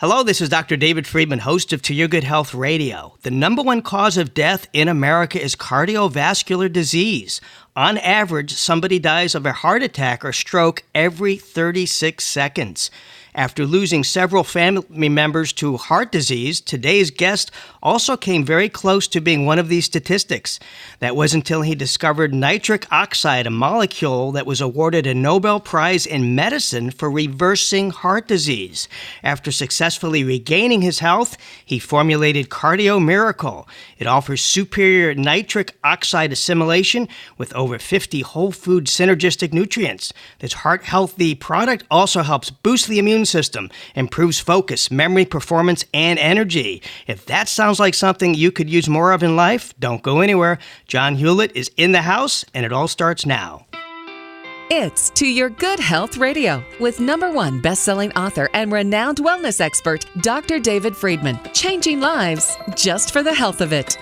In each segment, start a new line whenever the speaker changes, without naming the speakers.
Hello, this is Dr. David Friedman, host of To Your Good Health Radio. The number one cause of death in America is cardiovascular disease. On average, somebody dies of a heart attack or stroke every 36 seconds. After losing several family members to heart disease, today's guest also came very close to being one of these statistics. That was until he discovered nitric oxide, a molecule that was awarded a Nobel Prize in medicine for reversing heart disease. After successfully regaining his health, he formulated Cardio Miracle. It offers superior nitric oxide assimilation with over 50 whole food synergistic nutrients. This heart healthy product also helps boost the immune system, improves focus, memory, performance, and energy. If that sounds like something you could use more of in life, don't go anywhere. John Hewlett is in the house, and it all starts now.
It's To Your Good Health Radio with number one best-selling author and renowned wellness expert, Dr. David Friedman. Changing lives just for the health of it.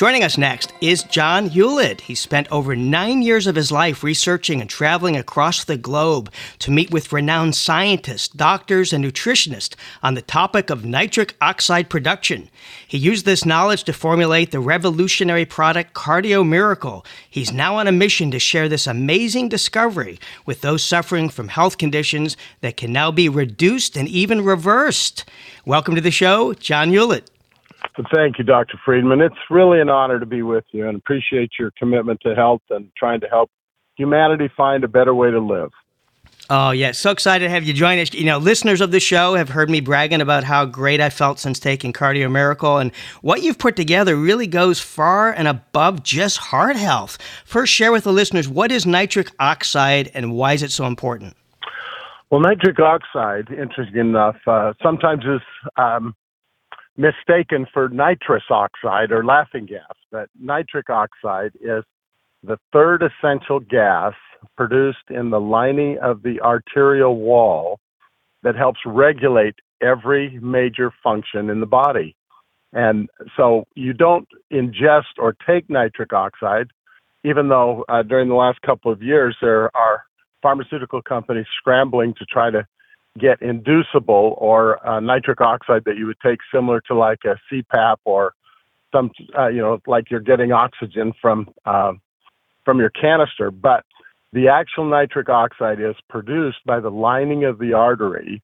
Joining us next is John Hewlett. He spent over nine years of his life researching and traveling across the globe to meet with renowned scientists, doctors, and nutritionists on the topic of nitric oxide production. He used this knowledge to formulate the revolutionary product Cardio Miracle. He's now on a mission to share this amazing discovery with those suffering from health conditions that can now be reduced and even reversed. Welcome to the show, John Hewlett.
Thank you, Dr. Friedman. It's really an honor to be with you and appreciate your commitment to health and trying to help humanity find a better way to live.
Oh, yeah. So excited to have you join us. You know, listeners of the show have heard me bragging about how great I felt since taking Cardio Miracle. And what you've put together really goes far and above just heart health. First, share with the listeners what is nitric oxide and why is it so important?
Well, nitric oxide, interesting enough, uh, sometimes is um, mistaken for nitrous oxide or laughing gas. But nitric oxide is the third essential gas produced in the lining of the arterial wall that helps regulate every major function in the body. And so you don't ingest or take nitric oxide, even though uh, during the last couple of years there are pharmaceutical companies scrambling to try to get inducible or uh, nitric oxide that you would take similar to like a CPAP or some, uh, you know, like you're getting oxygen from uh, from your canister. But the actual nitric oxide is produced by the lining of the artery.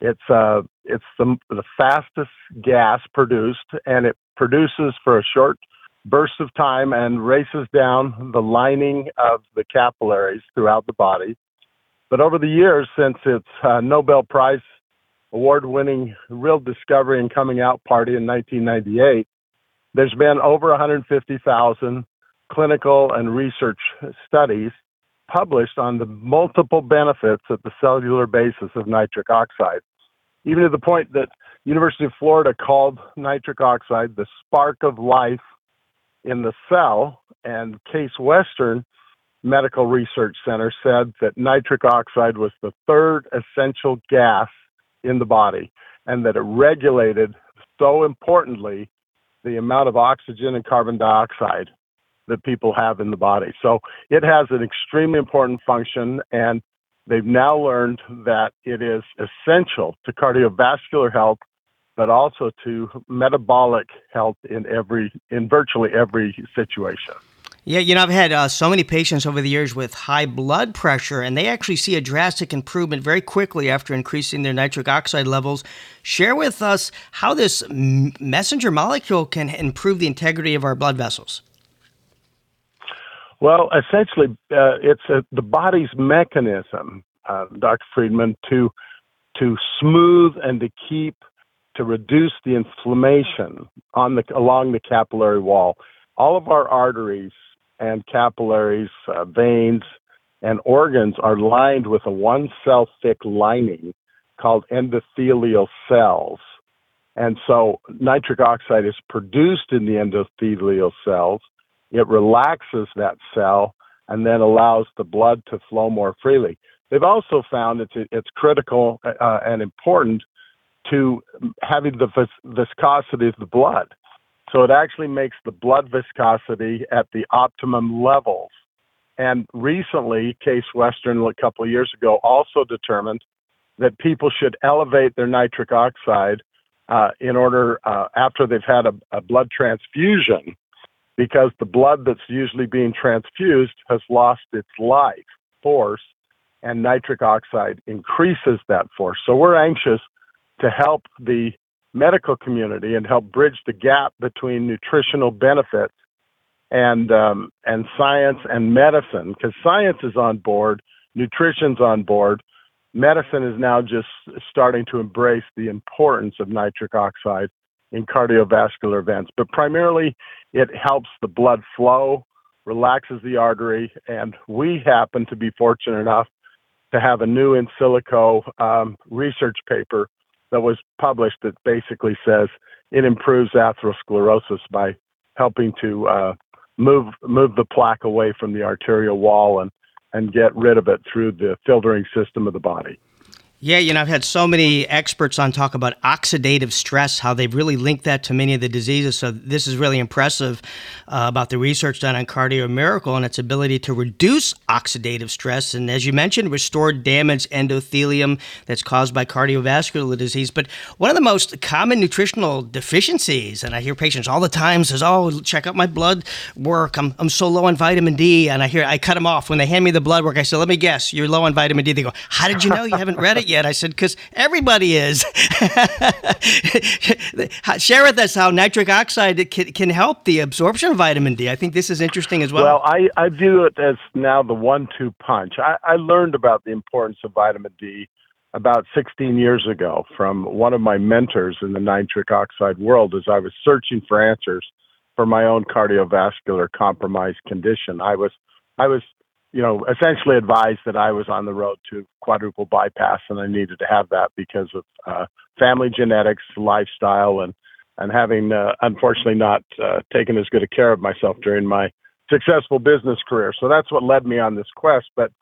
It's uh, it's the the fastest gas produced, and it produces for a short burst of time and races down the lining of the capillaries throughout the body but over the years, since its uh, Nobel Prize award winning real discovery and coming out party in 1998, there's been over 150,000 clinical and research studies published on the multiple benefits at the cellular basis of nitric oxide, even to the point that University of Florida called nitric oxide the spark of life in the cell, and Case Western Medical Research Center said that nitric oxide was the third essential gas in the body and that it regulated so importantly the amount of oxygen and carbon dioxide that people have in the body. So it has an extremely important function and they've now learned that it is essential to cardiovascular health but also to metabolic health in every in virtually every situation.
Yeah, you know, I've had uh, so many patients over the years with high blood pressure, and they actually see a drastic improvement very quickly after increasing their nitric oxide levels. Share with us how this m- messenger molecule can improve the integrity of our blood vessels.
Well, essentially, uh, it's a, the body's mechanism, uh, Dr. Friedman, to to smooth and to keep to reduce the inflammation on the along the capillary wall. All of our arteries and capillaries, uh, veins, and organs are lined with a one cell thick lining called endothelial cells. And so nitric oxide is produced in the endothelial cells. It relaxes that cell and then allows the blood to flow more freely. They've also found it's, it's critical uh, and important to having the vis- viscosity of the blood. So it actually makes the blood viscosity at the optimum levels. And recently, Case Western, a couple of years ago, also determined that people should elevate their nitric oxide uh, in order uh, after they've had a, a blood transfusion because the blood that's usually being transfused has lost its life force and nitric oxide increases that force. So we're anxious to help the medical community and help bridge the gap between nutritional benefits and um, and science and medicine because science is on board, nutrition's on board, medicine is now just starting to embrace the importance of nitric oxide in cardiovascular events. But primarily, it helps the blood flow, relaxes the artery, and we happen to be fortunate enough to have a new in silico um, research paper that was published that basically says it improves atherosclerosis by helping to uh, move move the plaque away from the arterial wall and and get rid of it through the filtering system of the body.
Yeah, you know, I've had so many experts on talk about oxidative stress, how they've really linked that to many of the diseases. So this is really impressive uh, about the research done on Cardio Miracle and its ability to reduce oxidative stress and, as you mentioned, restore damaged endothelium that's caused by cardiovascular disease. But one of the most common nutritional deficiencies, and I hear patients all the time says, "Oh, check out my blood work. I'm I'm so low on vitamin D," and I hear I cut them off when they hand me the blood work. I say, "Let me guess, you're low on vitamin D." They go, "How did you know? You haven't read it yet?" I said, because everybody is. Share with us how nitric oxide can, can help the absorption of vitamin D. I think this is interesting as well.
Well, I, I view it as now the one two punch. I, I learned about the importance of vitamin D about 16 years ago from one of my mentors in the nitric oxide world as I was searching for answers for my own cardiovascular compromised condition. I was I was you know, essentially advised that I was on the road to quadruple bypass and I needed to have that because of uh, family genetics, lifestyle, and and having uh, unfortunately not uh, taken as good a care of myself during my successful business career. So that's what led me on this quest. But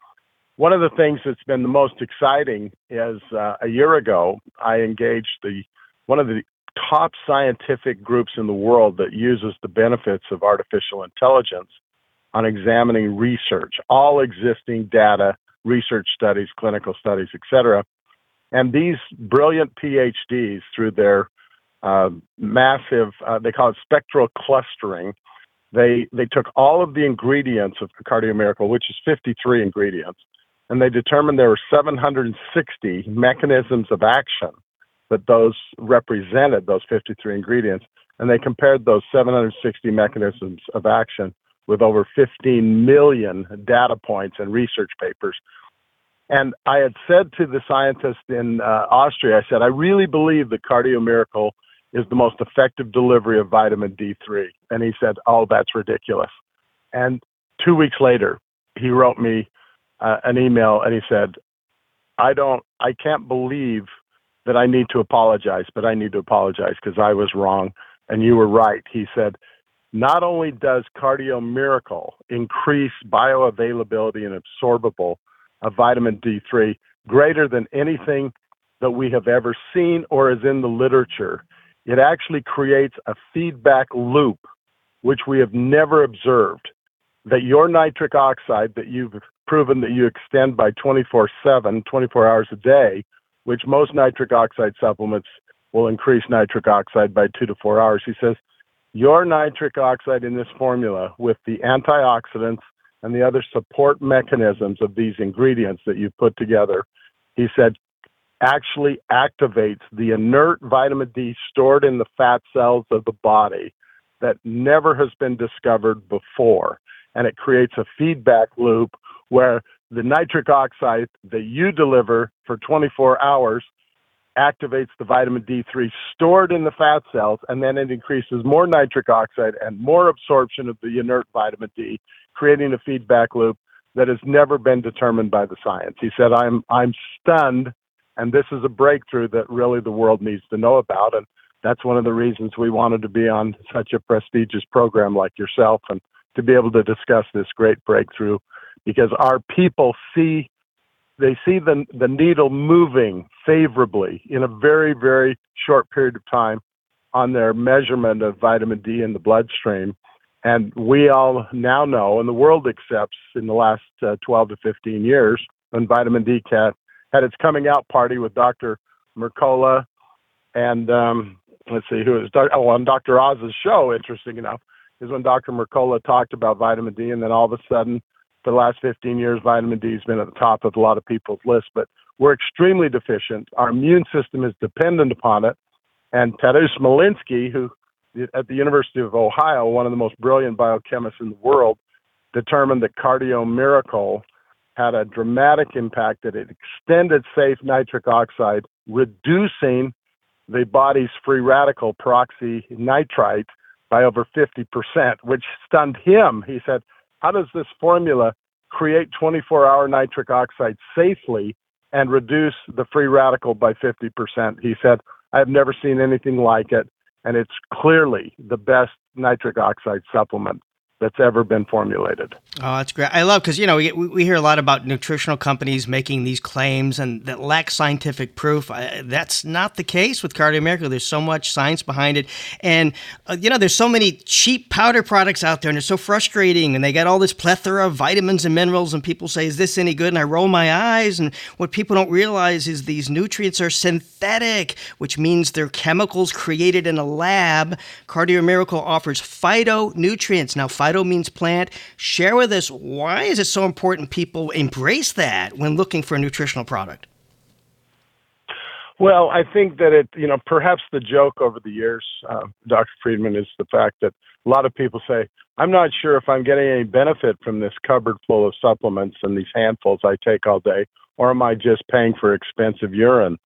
one of the things that's been the most exciting is uh, a year ago I engaged the one of the top scientific groups in the world that uses the benefits of artificial intelligence on examining research, all existing data, research studies, clinical studies, etc. And these brilliant PhDs, through their uh, massive, uh, they call it spectral clustering, they they took all of the ingredients of Cardio Miracle, which is 53 ingredients, and they determined there were 760 mechanisms of action that those represented, those 53 ingredients, and they compared those 760 mechanisms of action with over 15 million data points and research papers. And I had said to the scientist in uh, Austria, I said, I really believe that Cardio Miracle is the most effective delivery of vitamin D3. And he said, Oh, that's ridiculous. And two weeks later, he wrote me uh, an email and he said, I don't, I can't believe that I need to apologize, but I need to apologize because I was wrong and you were right. He said, not only does Cardio Miracle increase bioavailability and absorbable of vitamin D3 greater than anything that we have ever seen or is in the literature, it actually creates a feedback loop which we have never observed. That your nitric oxide that you've proven that you extend by 24 7, 24 hours a day, which most nitric oxide supplements will increase nitric oxide by two to four hours. He says your nitric oxide in this formula with the antioxidants and the other support mechanisms of these ingredients that you've put together, he said, actually activates the inert vitamin D stored in the fat cells of the body that never has been discovered before. And it creates a feedback loop where the nitric oxide that you deliver for 24 hours activates the vitamin D3 stored in the fat cells, and then it increases more nitric oxide and more absorption of the inert vitamin D, creating a feedback loop that has never been determined by the science. He said, I'm, I'm stunned, and this is a breakthrough that really the world needs to know about. And that's one of the reasons we wanted to be on such a prestigious program like yourself and to be able to discuss this great breakthrough because our people see they see the, the needle moving favorably in a very, very short period of time on their measurement of vitamin D in the bloodstream. And we all now know, and the world accepts in the last uh, 12 to 15 years, when vitamin D cat had its coming out party with Dr. Mercola and um, let's see who is oh on Dr. Oz's show. Interesting enough, is when Dr. Mercola talked about vitamin D, and then all of a sudden, for the last 15 years, vitamin D has been at the top of a lot of people's lists. But we're extremely deficient. Our immune system is dependent upon it. And Tadeusz Malinski, who at the University of Ohio, one of the most brilliant biochemists in the world, determined that Cardio Miracle had a dramatic impact that it extended safe nitric oxide, reducing the body's free radical peroxynitrite by over 50%, which stunned him. He said, How does this formula create 24 hour nitric oxide safely and reduce the free radical by 50%? He said, I've never seen anything like it, and it's clearly the best nitric oxide supplement that's ever been formulated.
Oh, that's great. I love because you know we, we hear a lot about nutritional companies making these claims and that lack scientific proof. Uh, that's not the case with Cardio Miracle. There's so much science behind it, and uh, you know there's so many cheap powder products out there, and it's so frustrating. And they got all this plethora of vitamins and minerals, and people say, "Is this any good?" And I roll my eyes. And what people don't realize is these nutrients are synthetic, which means they're chemicals created in a lab. Cardio Miracle offers phytonutrients. Now, phyto Phyto means plant. Share with us why is it so important people embrace that when looking for a nutritional product?
Well, I think that it, you know, perhaps the joke over the years, uh, Dr. Friedman, is the fact that a lot of people say, I'm not sure if I'm getting any benefit from this cupboard full of supplements and these handfuls I take all day, or am I just paying for expensive urine?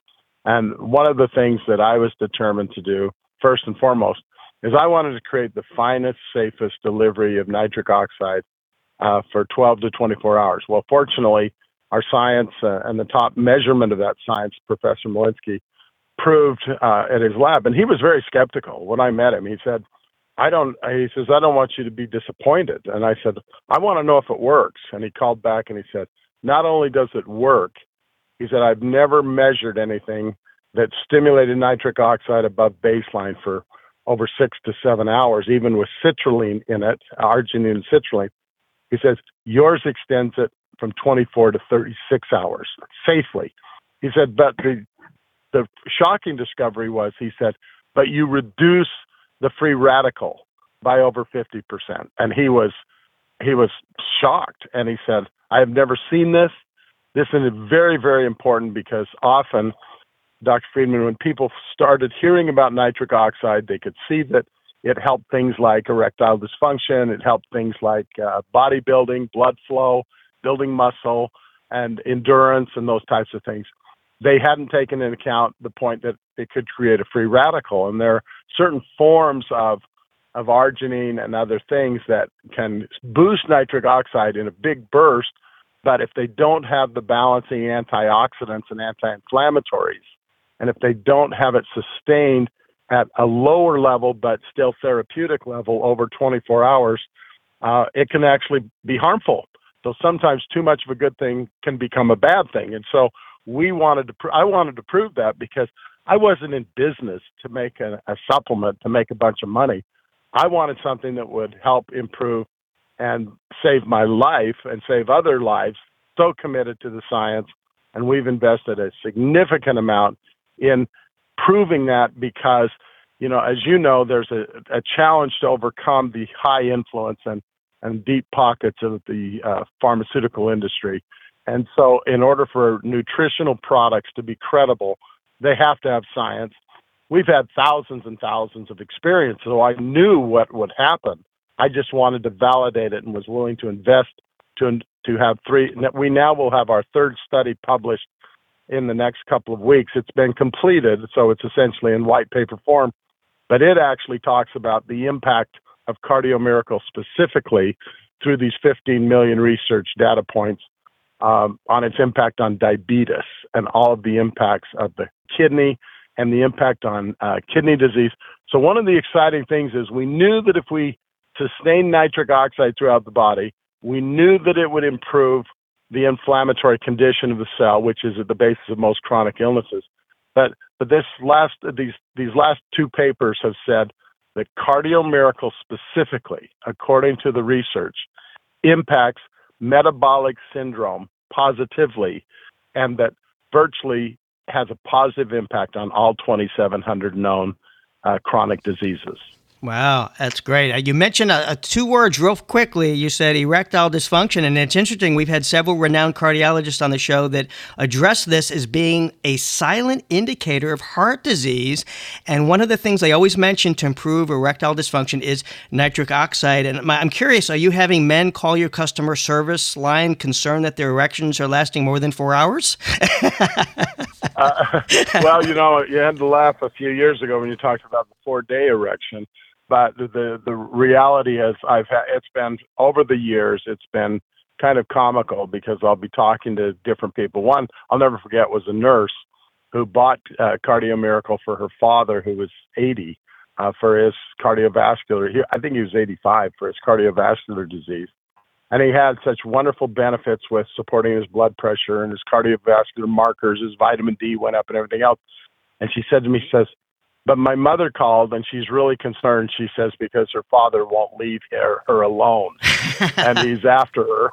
And one of the things that I was determined to do, first and foremost, is I wanted to create the finest, safest delivery of nitric oxide uh, for 12 to 24 hours. Well, fortunately, our science uh, and the top measurement of that science, Professor Malinski, proved uh, at his lab, and he was very skeptical when I met him. He said, "I don't." He says, "I don't want you to be disappointed." And I said, "I want to know if it works." And he called back and he said, "Not only does it work," he said, "I've never measured anything that stimulated nitric oxide above baseline for over six to seven hours, even with citrulline in it, arginine citrulline. He says yours extends it from 24 to 36 hours safely. He said, but the the shocking discovery was, he said, but you reduce the free radical by over 50%. And he was he was shocked, and he said, I have never seen this. This is very, very important because often Dr. Friedman, when people started hearing about nitric oxide, they could see that it helped things like erectile dysfunction, it helped things like uh, bodybuilding, blood flow, building muscle, and endurance, and those types of things. They hadn't taken into account the point that it could create a free radical, and there are certain forms of of arginine and other things that can boost nitric oxide in a big burst, but if they don't have the balancing antioxidants and anti-inflammatories, and if they don't have it sustained at a lower level but still therapeutic level over 24 hours, uh, it can actually be harmful. So sometimes too much of a good thing can become a bad thing. And so we wanted to, pr- I wanted to prove that because I wasn't in business to make a, a supplement to make a bunch of money. I wanted something that would help improve and save my life and save other lives. So committed to the science, and we've invested a significant amount in proving that because, you know, as you know, there's a, a challenge to overcome the high influence and, and deep pockets of the uh, pharmaceutical industry. And so, in order for nutritional products to be credible, they have to have science. We've had thousands and thousands of experience, so I knew what would happen. I just wanted to validate it and was willing to invest to to have three. We now will have our third study published in the next couple of weeks. It's been completed, so it's essentially in white paper form, but it actually talks about the impact of Cardio Miracle specifically through these 15 million research data points um, on its impact on diabetes and all of the impacts of the kidney and the impact on uh, kidney disease. So, one of the exciting things is we knew that if we sustain nitric oxide throughout the body, we knew that it would improve the inflammatory condition of the cell, which is at the basis of most chronic illnesses. But but this last these these last two papers have said that cardio miracle specifically, according to the research, impacts metabolic syndrome positively, and that virtually has a positive impact on all 2,700 known uh, chronic diseases.
Wow, that's great. Uh, you mentioned uh, two words real quickly. You said erectile dysfunction, and it's interesting. We've had several renowned cardiologists on the show that address this as being a silent indicator of heart disease. And one of the things they always mention to improve erectile dysfunction is nitric oxide. And I'm curious, are you having men call your customer service line concerned that their erections are lasting more than four hours?
uh, well, you know, you had to laugh a few years ago when you talked about the four day erection but the the reality is I've had it's been over the years it's been kind of comical because I'll be talking to different people. One I'll never forget was a nurse who bought uh, Cardio Miracle for her father who was 80 uh, for his cardiovascular. He, I think he was 85 for his cardiovascular disease. And he had such wonderful benefits with supporting his blood pressure and his cardiovascular markers. His vitamin D went up and everything else. And she said to me, she says, but my mother called and she's really concerned, she says, because her father won't leave her, her alone and he's after her.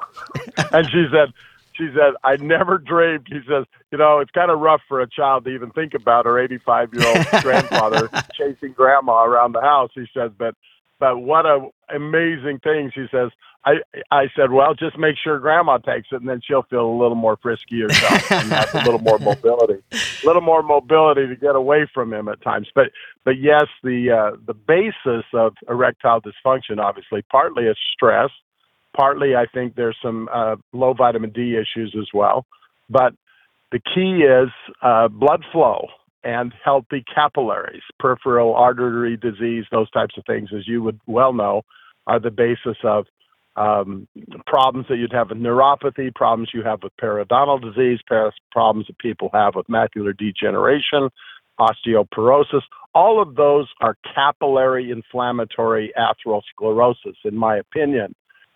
and she said, she said, I never dreamed. He says, you know, it's kind of rough for a child to even think about her 85 year old grandfather chasing grandma around the house. He says, but but what a amazing thing she says. I i said well just make sure grandma takes it and then she'll feel a little more frisky herself and have a little more mobility a little more mobility to get away from him at times. But but yes the uh the basis of erectile dysfunction obviously partly is stress partly i think there's some uh low vitamin d issues as well. But the key is uh blood flow and healthy capillaries. Peripheral artery disease, those types of things, as you would well know, are the basis of um, problems that you'd have with neuropathy, problems you have with periodontal disease, problems that people have with macular degeneration, osteoporosis. All of those are capillary inflammatory atherosclerosis, in my opinion,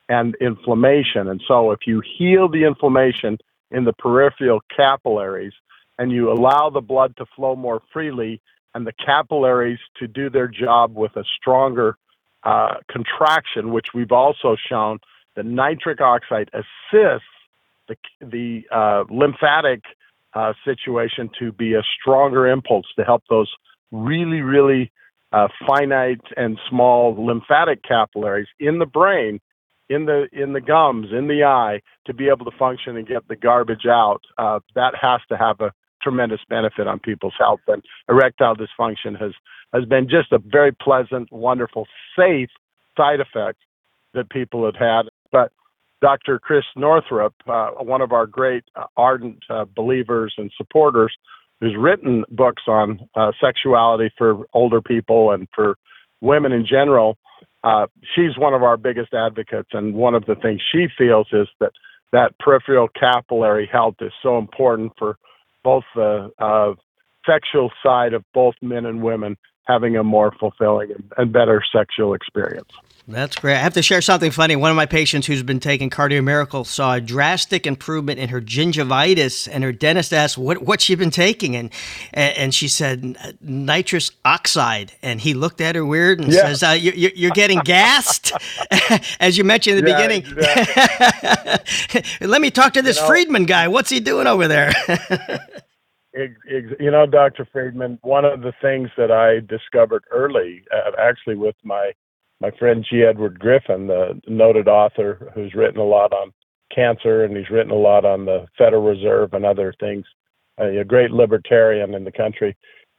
and inflammation. And so, if you heal the inflammation in the peripheral capillaries, and you allow the blood to flow more freely and the capillaries to do their job with a stronger uh, contraction, which we've also shown that nitric oxide assists the, the uh, lymphatic uh, situation to be a stronger impulse to help those really, really uh, finite and small lymphatic capillaries in the brain, in the in the gums, in the eye, to be able to function and get the garbage out. Uh, that has to have a tremendous benefit on people's health. And erectile dysfunction has has been just a very pleasant, wonderful, safe side effect that people have had. But Dr. Chris Northrup, uh, one of our great uh, ardent uh, believers and supporters, who's written books on uh, sexuality for older people and for women in general, uh, she's one of our biggest advocates. And one of the things she feels is that that peripheral capillary health is so important for both the uh, sexual side of both men and women having a more fulfilling and better sexual experience.
That's great. I have to share something funny. One of my patients who's been taking Cardio Miracle saw a drastic improvement in her gingivitis, and her dentist asked what what she'd been taking, and and she said nitrous oxide, and he looked at her weird and yeah. says, uh, you, "You're getting gassed," as you mentioned in the yeah, beginning. Exactly. Let me talk to this you know, Friedman guy. What's he doing over there?
you know, Dr. Friedman, one of the things that I discovered early, uh, actually with my my friend G. Edward Griffin, the noted author who's written a lot on cancer and he's written a lot on the Federal Reserve and other things, a great libertarian in the country.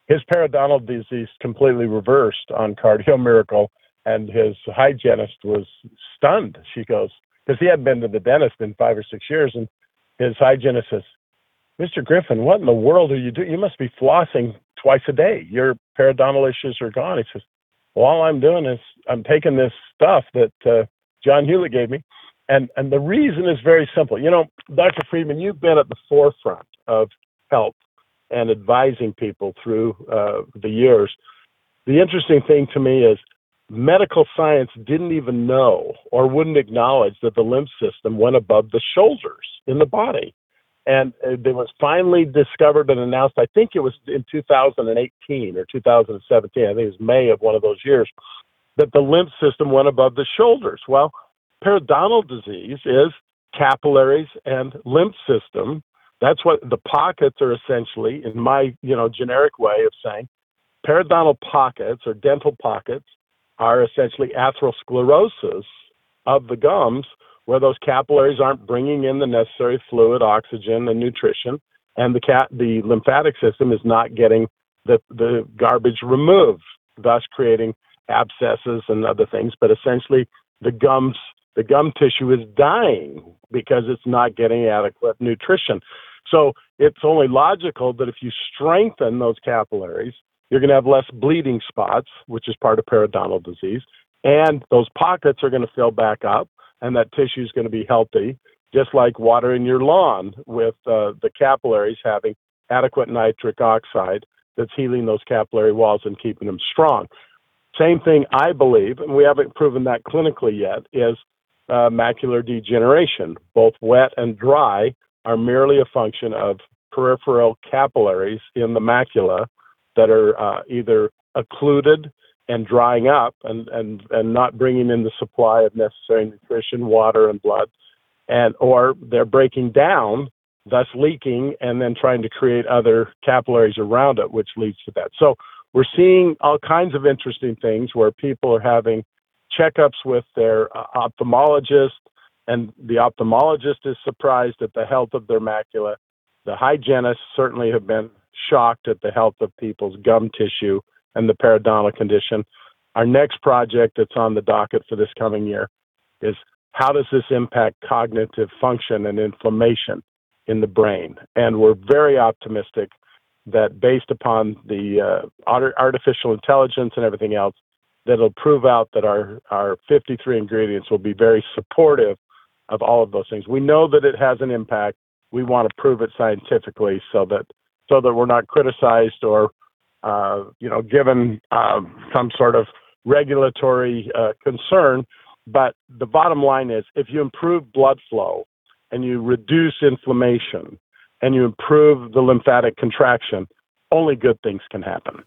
His periodontal disease completely reversed on Cardio Miracle, and his hygienist was stunned. She goes, because he hadn't been to the dentist in five or six years, and his hygienist says, Mr. Griffin, what in the world are you doing? You must be flossing twice a day. Your periodontal issues are gone. He says, well, all I'm doing is I'm taking this stuff that uh, John Hewlett gave me, and and the reason is very simple. You know, Dr. Friedman, you've been at the forefront of health and advising people through uh, the years. The interesting thing to me is medical science didn't even know or wouldn't acknowledge that the lymph system went above the shoulders in the body. And it was finally discovered and announced, I think it was in 2018 or 2017, I think it was May of one of those years, that the lymph system went above the shoulders. Well, periodontal disease is capillaries and lymph system That's what the pockets are essentially, in my you know generic way of saying, periodontal pockets or dental pockets are essentially atherosclerosis of the gums where those capillaries aren't bringing in the necessary fluid, oxygen, and nutrition, and the cat the lymphatic system is not getting the the garbage removed, thus creating abscesses and other things. But essentially, the gums the gum tissue is dying because it's not getting adequate nutrition. So it's only logical that if you strengthen those capillaries, you're going to have less bleeding spots, which is part of periodontal disease, and those pockets are going to fill back up, and that tissue is going to be healthy, just like watering your lawn with uh, the capillaries having adequate nitric oxide that's healing those capillary walls and keeping them strong. Same thing, I believe, and we haven't proven that clinically yet, is uh, macular degeneration. Both wet and dry are merely a function of peripheral capillaries in the macula that are uh, either occluded and drying up and, and, and not bringing in the supply of necessary nutrition, water, and blood, and or they're breaking down, thus leaking, and then trying to create other capillaries around it, which leads to that. So we're seeing all kinds of interesting things where people are having checkups with their uh, ophthalmologist, and the ophthalmologist is surprised at the health of their macula. The hygienists certainly have been shocked at the health of people's gum tissue and the periodontal condition. Our next project that's on the docket for this coming year is how does this impact cognitive function and inflammation in the brain? And we're very optimistic that based upon the uh, artificial intelligence and everything else, that'll prove out that our, our 53 ingredients will be very supportive of all of those things. We know that it has an impact. We want to prove it scientifically so that so that we're not criticized or you know given uh, some sort of regulatory uh, concern. But the bottom line is, if you improve blood flow and you reduce inflammation and you improve the lymphatic contraction, only good things can happen.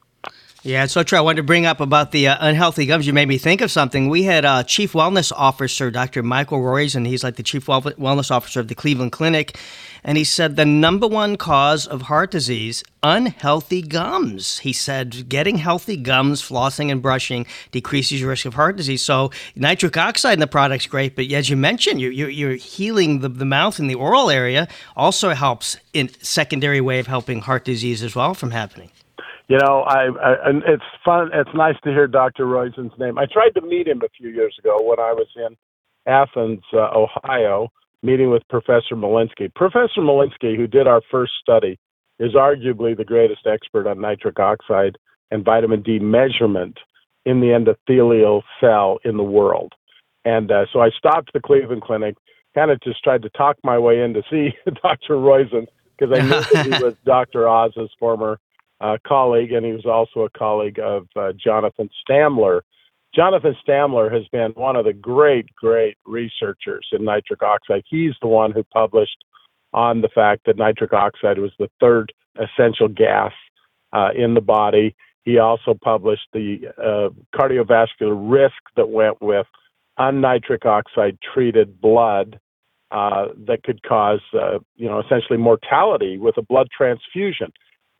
Yeah, so true. I wanted to bring up about the uh, unhealthy gums. You made me think of something. We had a chief wellness officer, Dr. Michael Roizen. He's like the chief wellness officer of the Cleveland Clinic. And he said the number one cause of heart disease, unhealthy gums. He said getting healthy gums, flossing and brushing decreases your risk of heart disease. So nitric oxide in the product's great, but as you mentioned, you, you, you're healing the, the mouth and the oral area also helps in secondary way of helping heart disease as well from happening
you know, I, I and it's fun. It's nice to hear Dr. Roizen's name. I tried to meet him a few years ago when I was in Athens, uh, Ohio, meeting with Professor Malinski. Professor Malinski, who did our first study, is arguably the greatest expert on nitric oxide and vitamin D measurement in the endothelial cell in the world. And uh, so I stopped the Cleveland Clinic, kind of just tried to talk my way in to see Dr. Roizen because I knew that he was Dr. Oz's former uh, colleague, and he was also a colleague of uh, Jonathan Stamler. Jonathan Stamler has been one of the great, great researchers in nitric oxide. He's the one who published on the fact that nitric oxide was the third essential gas uh, in the body. He also published the uh, cardiovascular risk that went with unnitric oxide treated blood uh, that could cause, uh, you know, essentially mortality with a blood transfusion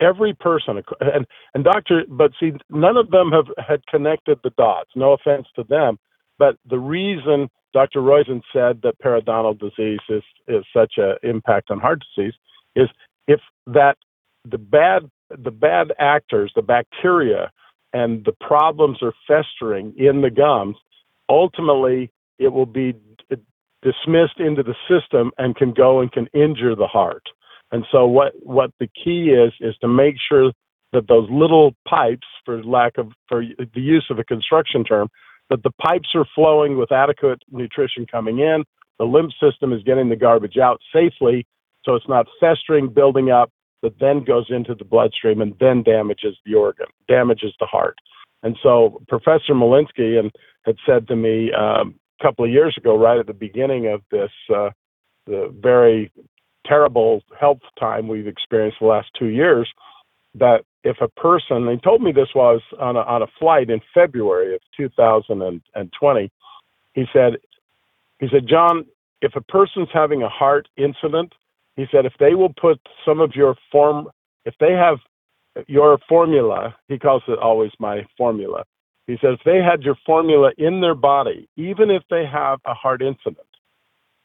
every person and and doctor but see none of them have had connected the dots. No offense to them but the reason dr roizen said that periodontal disease is is such an impact on heart disease is if that the bad the bad actors the bacteria and the problems are festering in the gums ultimately it will be dismissed into the system and can go and can injure the heart and so what what the key is is to make sure that those little pipes, for lack of for the use of a construction term, that the pipes are flowing with adequate nutrition coming in. The lymph system is getting the garbage out safely, so it's not festering, building up, that then goes into the bloodstream and then damages the organ, damages the heart. And so Professor Malinski and had said to me um, a couple of years ago, right at the beginning of this uh, the very terrible health time we've experienced the last two years that if a person, they told me this was on a, on a flight in February of 2020, he said, he said, John, if a person's having a heart incident, He said if they will put some of your form, if they have your formula, he calls it always my formula. He says if they had your formula in their body, even if they have a heart incident,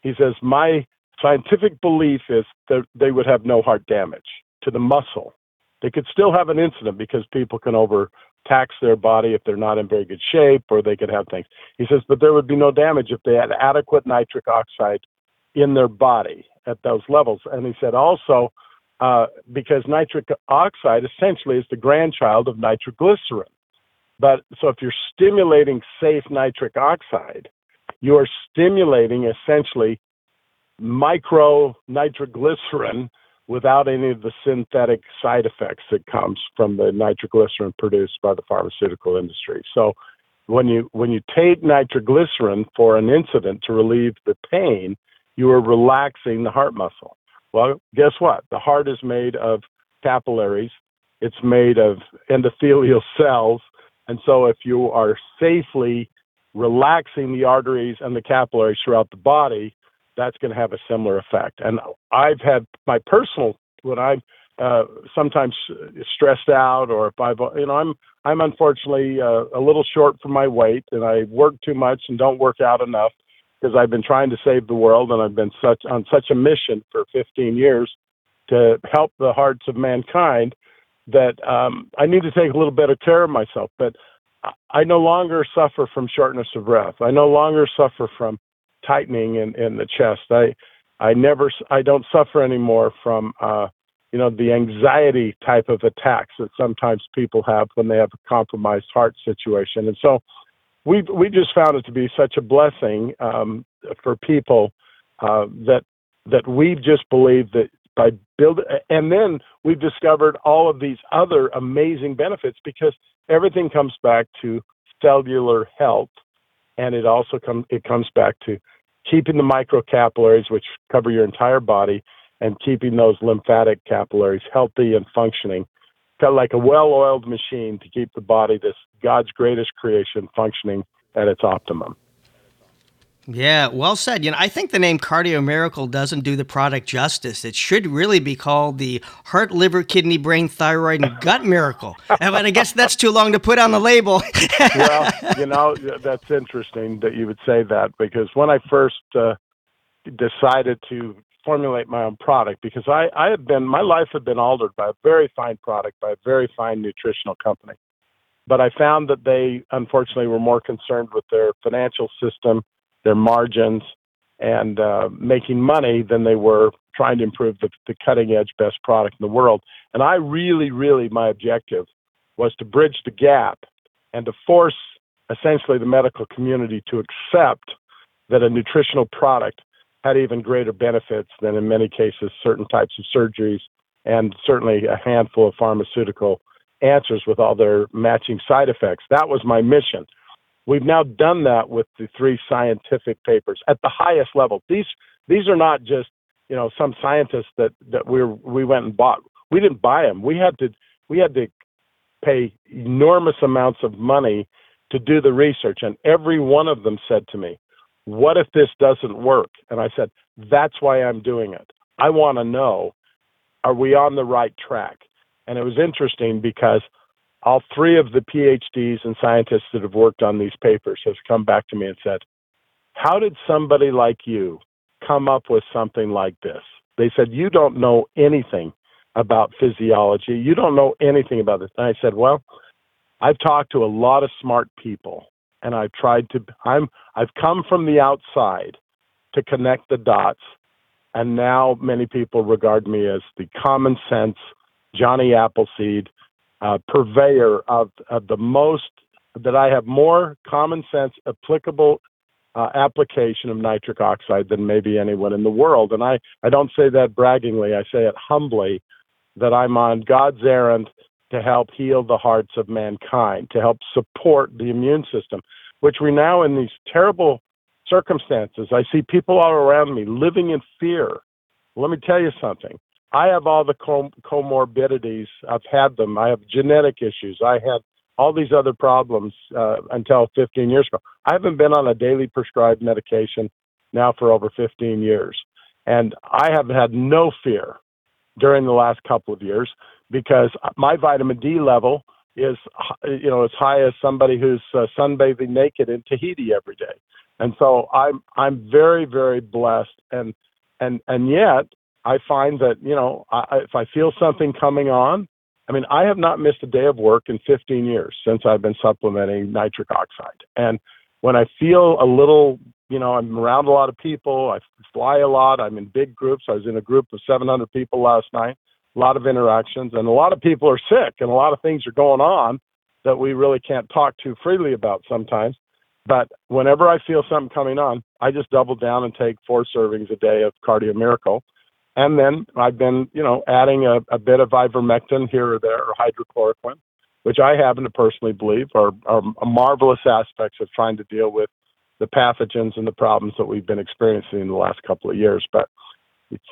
he says my scientific belief is that they would have no heart damage to the muscle. They could still have an incident because people can overtax their body if they're not in very good shape or they could have things. He says, but there would be no damage if they had adequate nitric oxide in their body at those levels. And he said also, uh, because nitric oxide essentially is the grandchild of nitroglycerin. But so if you're stimulating safe nitric oxide, you are stimulating essentially micro nitroglycerin without any of the synthetic side effects that comes from the nitroglycerin produced by the pharmaceutical industry. So when you when you take nitroglycerin for an incident to relieve the pain, you are relaxing the heart muscle. Well, guess what? The heart is made of capillaries. It's made of endothelial cells. And so if you are safely relaxing the arteries and the capillaries throughout the body, that's going to have a similar effect. And I've had my personal when I'm uh, sometimes stressed out, or if I've you know I'm I'm unfortunately uh, a little short for my weight, and I work too much and don't work out enough because I've been trying to save the world, and I've been such on such a mission for 15 years to help the hearts of mankind that um, I need to take a little better care of myself. But I no longer suffer from shortness of breath. I no longer suffer from tightening in, in the chest. I I never I don't suffer anymore from uh, you know the anxiety type of attacks that sometimes people have when they have a compromised heart situation. And so we we just found it to be such a blessing um, for people uh, that that we just believe that by building and then we've discovered all of these other amazing benefits because everything comes back to cellular health and it also comes it comes back to keeping the microcapillaries, which cover your entire body, and keeping those lymphatic capillaries healthy and functioning, kind of like a well-oiled machine to keep the body, this God's greatest creation, functioning at its optimum.
Yeah, well said. You know, I think the name Cardio Miracle doesn't do the product justice. It should really be called the Heart, Liver, Kidney, Brain, Thyroid, and Gut Miracle. but I guess that's too long to put on the label.
well, you know, that's interesting that you would say that because when I first uh, decided to formulate my own product, because I, I had been, my life had been altered by a very fine product, by a very fine nutritional company. But I found that they, unfortunately, were more concerned with their financial system their margins and uh, making money than they were trying to improve the, the cutting edge best product in the world. And I really, really, my objective was to bridge the gap and to force essentially the medical community to accept that a nutritional product had even greater benefits than in many cases certain types of surgeries and certainly a handful of pharmaceutical answers with all their matching side effects. That was my mission. We've now done that with the three scientific papers at the highest level. These these are not just you know some scientists that that we we went and bought. We didn't buy them. We had to we had to pay enormous amounts of money to do the research, and every one of them said to me, "What if this doesn't work?" And I said, "That's why I'm doing it. I want to know, are we on the right track?" And it was interesting because all three of the PhDs and scientists that have worked on these papers have come back to me and said, How did somebody like you come up with something like this? They said, You don't know anything about physiology. You don't know anything about this. And I said, Well, I've talked to a lot of smart people and I've tried to I'm I've come from the outside to connect the dots and now many people regard me as the common sense Johnny Appleseed uh, purveyor of, of the most that I have more common sense applicable uh, application of nitric oxide than maybe anyone in the world. And I, I don't say that braggingly, I say it humbly that I'm on God's errand to help heal the hearts of mankind, to help support the immune system, which we now in these terrible circumstances, I see people all around me living in fear. Let me tell you something. I have all the com- comorbidities. I've had them. I have genetic issues. I had all these other problems uh, until 15 years ago. I haven't been on a daily prescribed medication now for over 15 years. And I have had no fear during the last couple of years because my vitamin D level is you know as high as somebody who's uh, sunbathing naked in Tahiti every day. And so I'm I'm very very blessed and and and yet I find that you know I, if I feel something coming on, I mean I have not missed a day of work in 15 years since I've been supplementing nitric oxide. And when I feel a little, you know, I'm around a lot of people, I fly a lot, I'm in big groups. I was in a group of 700 people last night, a lot of interactions, and a lot of people are sick, and a lot of things are going on that we really can't talk too freely about sometimes. But whenever I feel something coming on, I just double down and take four servings a day of Cardio Miracle. And then I've been, you know, adding a, a bit of ivermectin here or there or hydrochloroquine, which I happen to personally believe are, are marvelous aspects of trying to deal with the pathogens and the problems that we've been experiencing in the last couple of years. But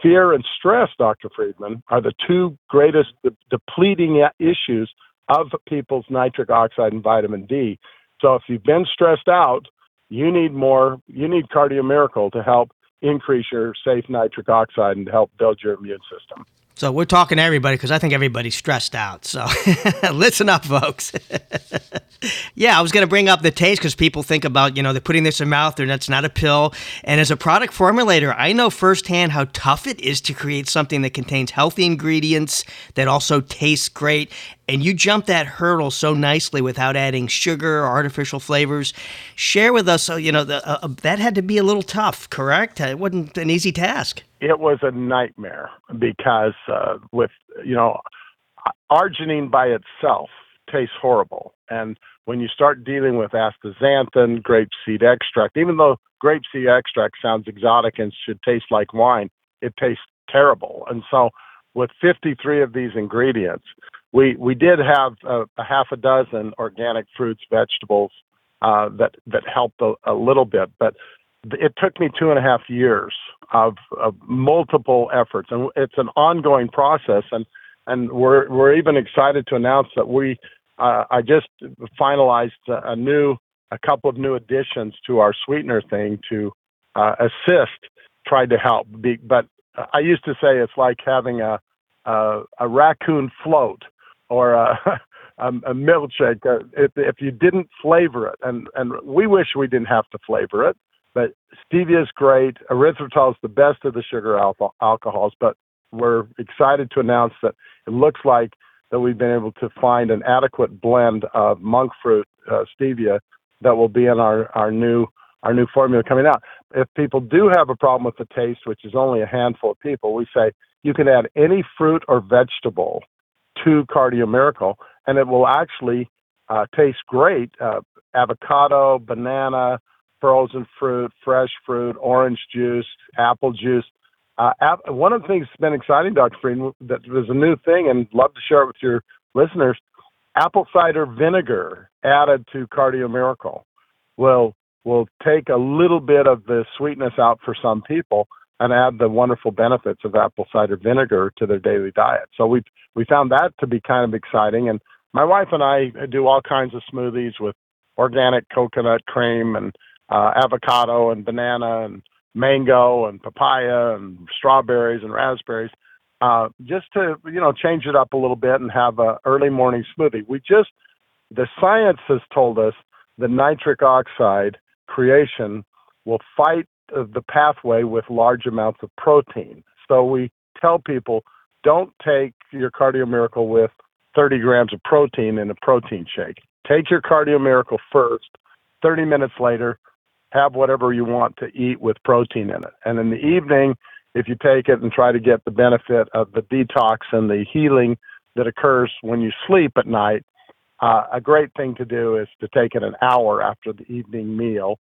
fear and stress, Dr. Friedman, are the two greatest de- depleting issues of people's nitric oxide and vitamin D. So if you've been stressed out, you need more, you need Cardio Miracle to help increase your safe nitric oxide and help build your immune system.
So we're talking to everybody because I think everybody's stressed out. So listen up, folks. yeah, I was going to bring up the taste because people think about, you know, they're putting this in their mouth and that's not a pill. And as a product formulator, I know firsthand how tough it is to create something that contains healthy ingredients that also tastes great and you jumped that hurdle so nicely without adding sugar or artificial flavors. Share with us, uh, you know, the, uh, uh, that had to be a little tough, correct? It wasn't an easy task.
It was a nightmare because uh, with, you know, arginine by itself tastes horrible. And when you start dealing with astaxanthin, grapeseed extract, even though grapeseed extract sounds exotic and should taste like wine, it tastes terrible. And so with 53 of these ingredients, we we did have a, a half a dozen organic fruits, vegetables uh, that that helped a, a little bit, but it took me two and a half years of, of multiple efforts, and it's an ongoing process. And and we're we're even excited to announce that we uh, I just finalized a new a couple of new additions to our sweetener thing to uh, assist, tried to help. Be, but I used to say it's like having a a, a raccoon float or a, a, milkshake uh, if, if you didn't flavor it. And, and we wish we didn't have to flavor it, but stevia is great. Erythritol is the best of the sugar alcohol, alcohols, but we're excited to announce that it looks like that we've been able to find an adequate blend of monk fruit uh, stevia that will be in our, our new our new formula coming out. If people do have a problem with the taste, which is only a handful of people, we say you can add any fruit or vegetable to Cardio Miracle, and it will actually uh, taste great. Uh, avocado, banana, frozen fruit, fresh fruit, orange juice, apple juice. Uh, one of the things that's been exciting, Dr. Friedman, that was a new thing, and love to share it with your listeners. Apple cider vinegar added to Cardio Miracle will will take a little bit of the sweetness out for some people and add the wonderful benefits of apple cider vinegar to their daily diet. So we we found that to be kind of exciting. And my wife and I do all kinds of smoothies with organic coconut cream and uh, avocado and banana and mango and papaya and strawberries and raspberries, uh, just to you know change it up a little bit and have a early morning smoothie. We just the science has told us the nitric oxide creation will fight the pathway with large amounts of protein. So we tell people don't take your cardio miracle with 30 grams of protein in a protein shake. Take your cardio miracle first. 30 minutes later, have whatever you want to eat with protein in it. And in the evening, if you take it and try to get the benefit of the detox and the healing that occurs when you sleep at night, uh, a great thing to do is to take it an hour after the evening meal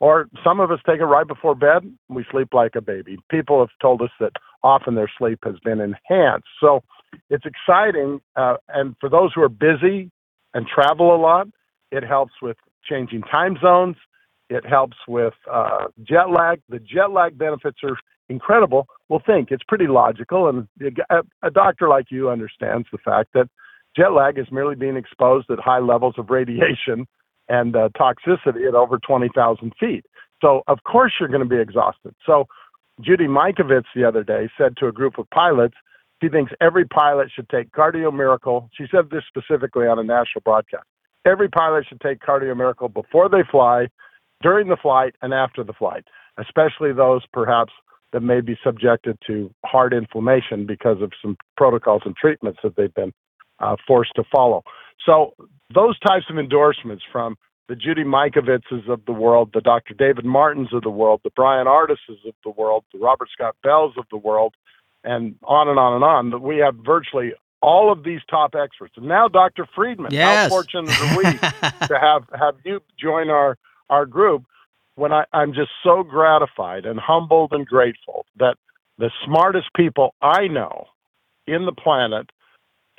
or some of us take it right before bed. We sleep like a baby. People have told us that often their sleep has been enhanced. So it's exciting. Uh, and for those who are busy and travel a lot, it helps with changing time zones. It helps with uh, jet lag. The jet lag benefits are incredible. Well, think it's pretty logical, and a, a doctor like you understands the fact that jet lag is merely being exposed at high levels of radiation and uh, toxicity at over 20,000 feet. So, of course, you're going to be exhausted. So, Judy Mikovits the other day said to a group of pilots, she thinks every pilot should take Cardio Miracle. She said this specifically on a national broadcast. Every pilot should take Cardio Miracle before they fly, during the flight, and after the flight, especially those perhaps that may be subjected to heart inflammation because of some protocols and treatments that they've been uh, forced to follow. So those types of endorsements from the Judy Mikovitses of the world, the Dr. David Martins of the world, the Bryan Ardises of the world, the Robert Scott Bells of the world, and on and on and on. That we have virtually all of these top experts. And now, Dr. Friedman,
yes.
how fortunate are we to have have you join our our group? When I, I'm just so gratified and humbled and grateful that the smartest people I know in the planet,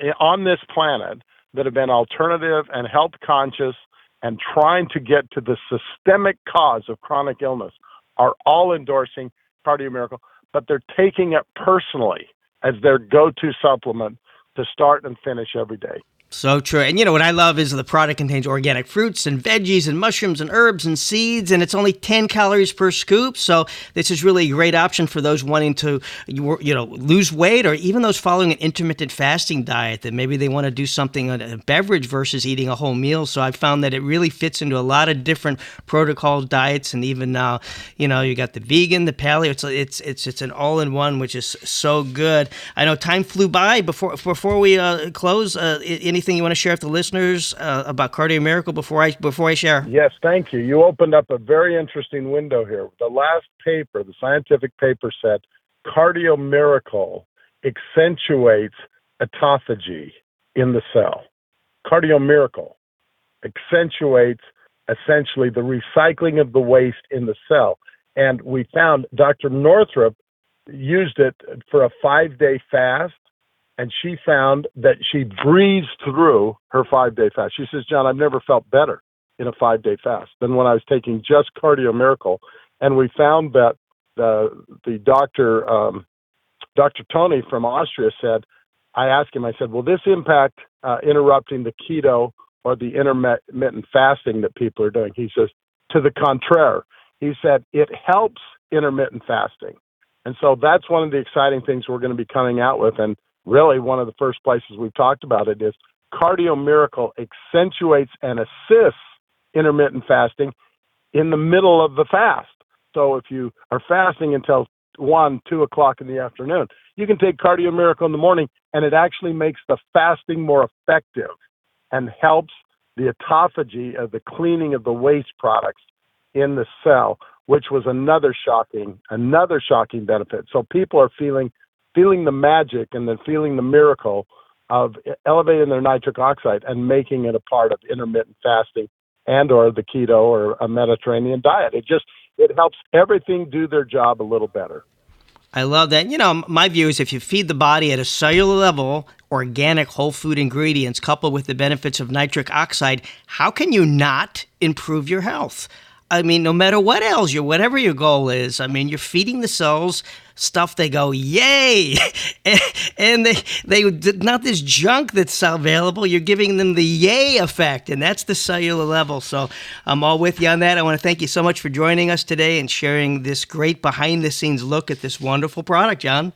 eh, on this planet, that have been alternative and health conscious and trying to get to the systemic cause of chronic illness are all endorsing Cardio Miracle, but they're taking it personally as their go to supplement to start and finish every day.
So true. And you know what I love is the product contains organic fruits and veggies and mushrooms and herbs and seeds, and it's only 10 calories per scoop. So this is really a great option for those wanting to, you know, lose weight or even those following an intermittent fasting diet that maybe they want to do something on a beverage versus eating a whole meal. So I found that it really fits into a lot of different protocols, diets, and even now, uh, you know, you got the vegan, the paleo. It's it's it's it's an all-in-one, which is so good. I know time flew by before before we uh, close. Uh, any anything you want to share with the listeners uh, about Cardio Miracle before I before I share?
Yes, thank you. You opened up a very interesting window here. The last paper, the scientific paper said Cardio Miracle accentuates autophagy in the cell. Cardio Miracle accentuates essentially the recycling of the waste in the cell. And we found Dr. Northrup used it for a five day fast and she found that she breezed through her five day fast. She says, John, I've never felt better in a five day fast than when I was taking just Cardio Miracle. And we found that the the doctor um, Dr. Tony from Austria said, I asked him, I said, will this impact uh, interrupting the keto or the intermittent fasting that people are doing? He says, to the contrary. He said, it helps intermittent fasting. And so that's one of the exciting things we're going to be coming out with. And really one of the first places we've talked about it is Cardio Miracle accentuates and assists intermittent fasting in the middle of the fast. So if you are fasting until one, two o'clock in the afternoon, you can take Cardio Miracle in the morning, and it actually makes the fasting more effective and helps the autophagy of the cleaning of the waste products in the cell, which was another shocking, another shocking benefit. So people are feeling feeling the magic and then feeling the miracle of elevating their nitric oxide and making it a part of intermittent fasting and or the keto or a Mediterranean diet. It just it helps everything do their job a little better.
I love that. You know, my view is if you feed the body at a cellular level organic whole food ingredients coupled with the benefits of nitric oxide, how can you not improve your health? I mean, no matter what else you, whatever your goal is, I mean, you're feeding the cells stuff they go yay! And they they not this junk that's available you're giving them the yay effect and that's the cellular level. So i'm all with you on that. I want to thank you so much for joining us today and sharing this great behind the scenes look at this wonderful product john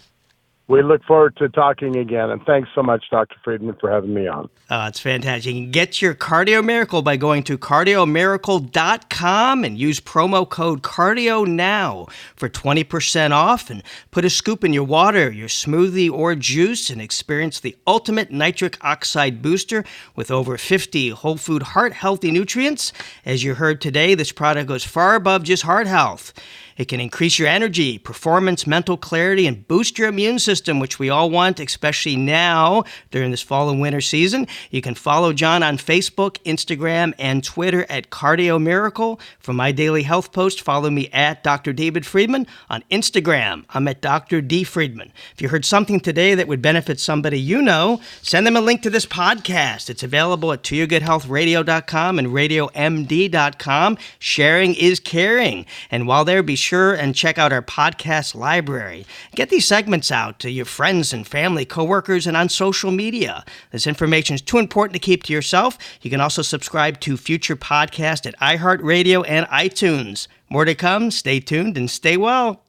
we look forward to talking again. And thanks so much, Dr. Friedman, for having me on.
Uh, it's fantastic. You can get your Cardio Miracle by going to cardiomiracle.com and use promo code CARDIO NOW for 20% off and put a scoop in your water, your smoothie, or juice and experience the ultimate nitric oxide booster with over 50 whole food heart healthy nutrients. As you heard today, this product goes far above just heart health. It can increase your energy, performance, mental clarity, and boost your immune system, which we all want, especially now during this fall and winter season. You can follow John on Facebook, Instagram, and Twitter at Cardio Miracle. For my daily health post, follow me at Dr. David Friedman. On Instagram, I'm at Dr. D. Friedman. If you heard something today that would benefit somebody you know, send them a link to this podcast. It's available at toyourgoodhealthradio.com and radiomd.com. Sharing is caring. And while there, be sure and check out our podcast library. Get these segments out to your friends and family, coworkers, and on social media. This information is too important to keep to yourself. You can also subscribe to future podcasts at iHeartRadio and iTunes. More to come. Stay tuned and stay well.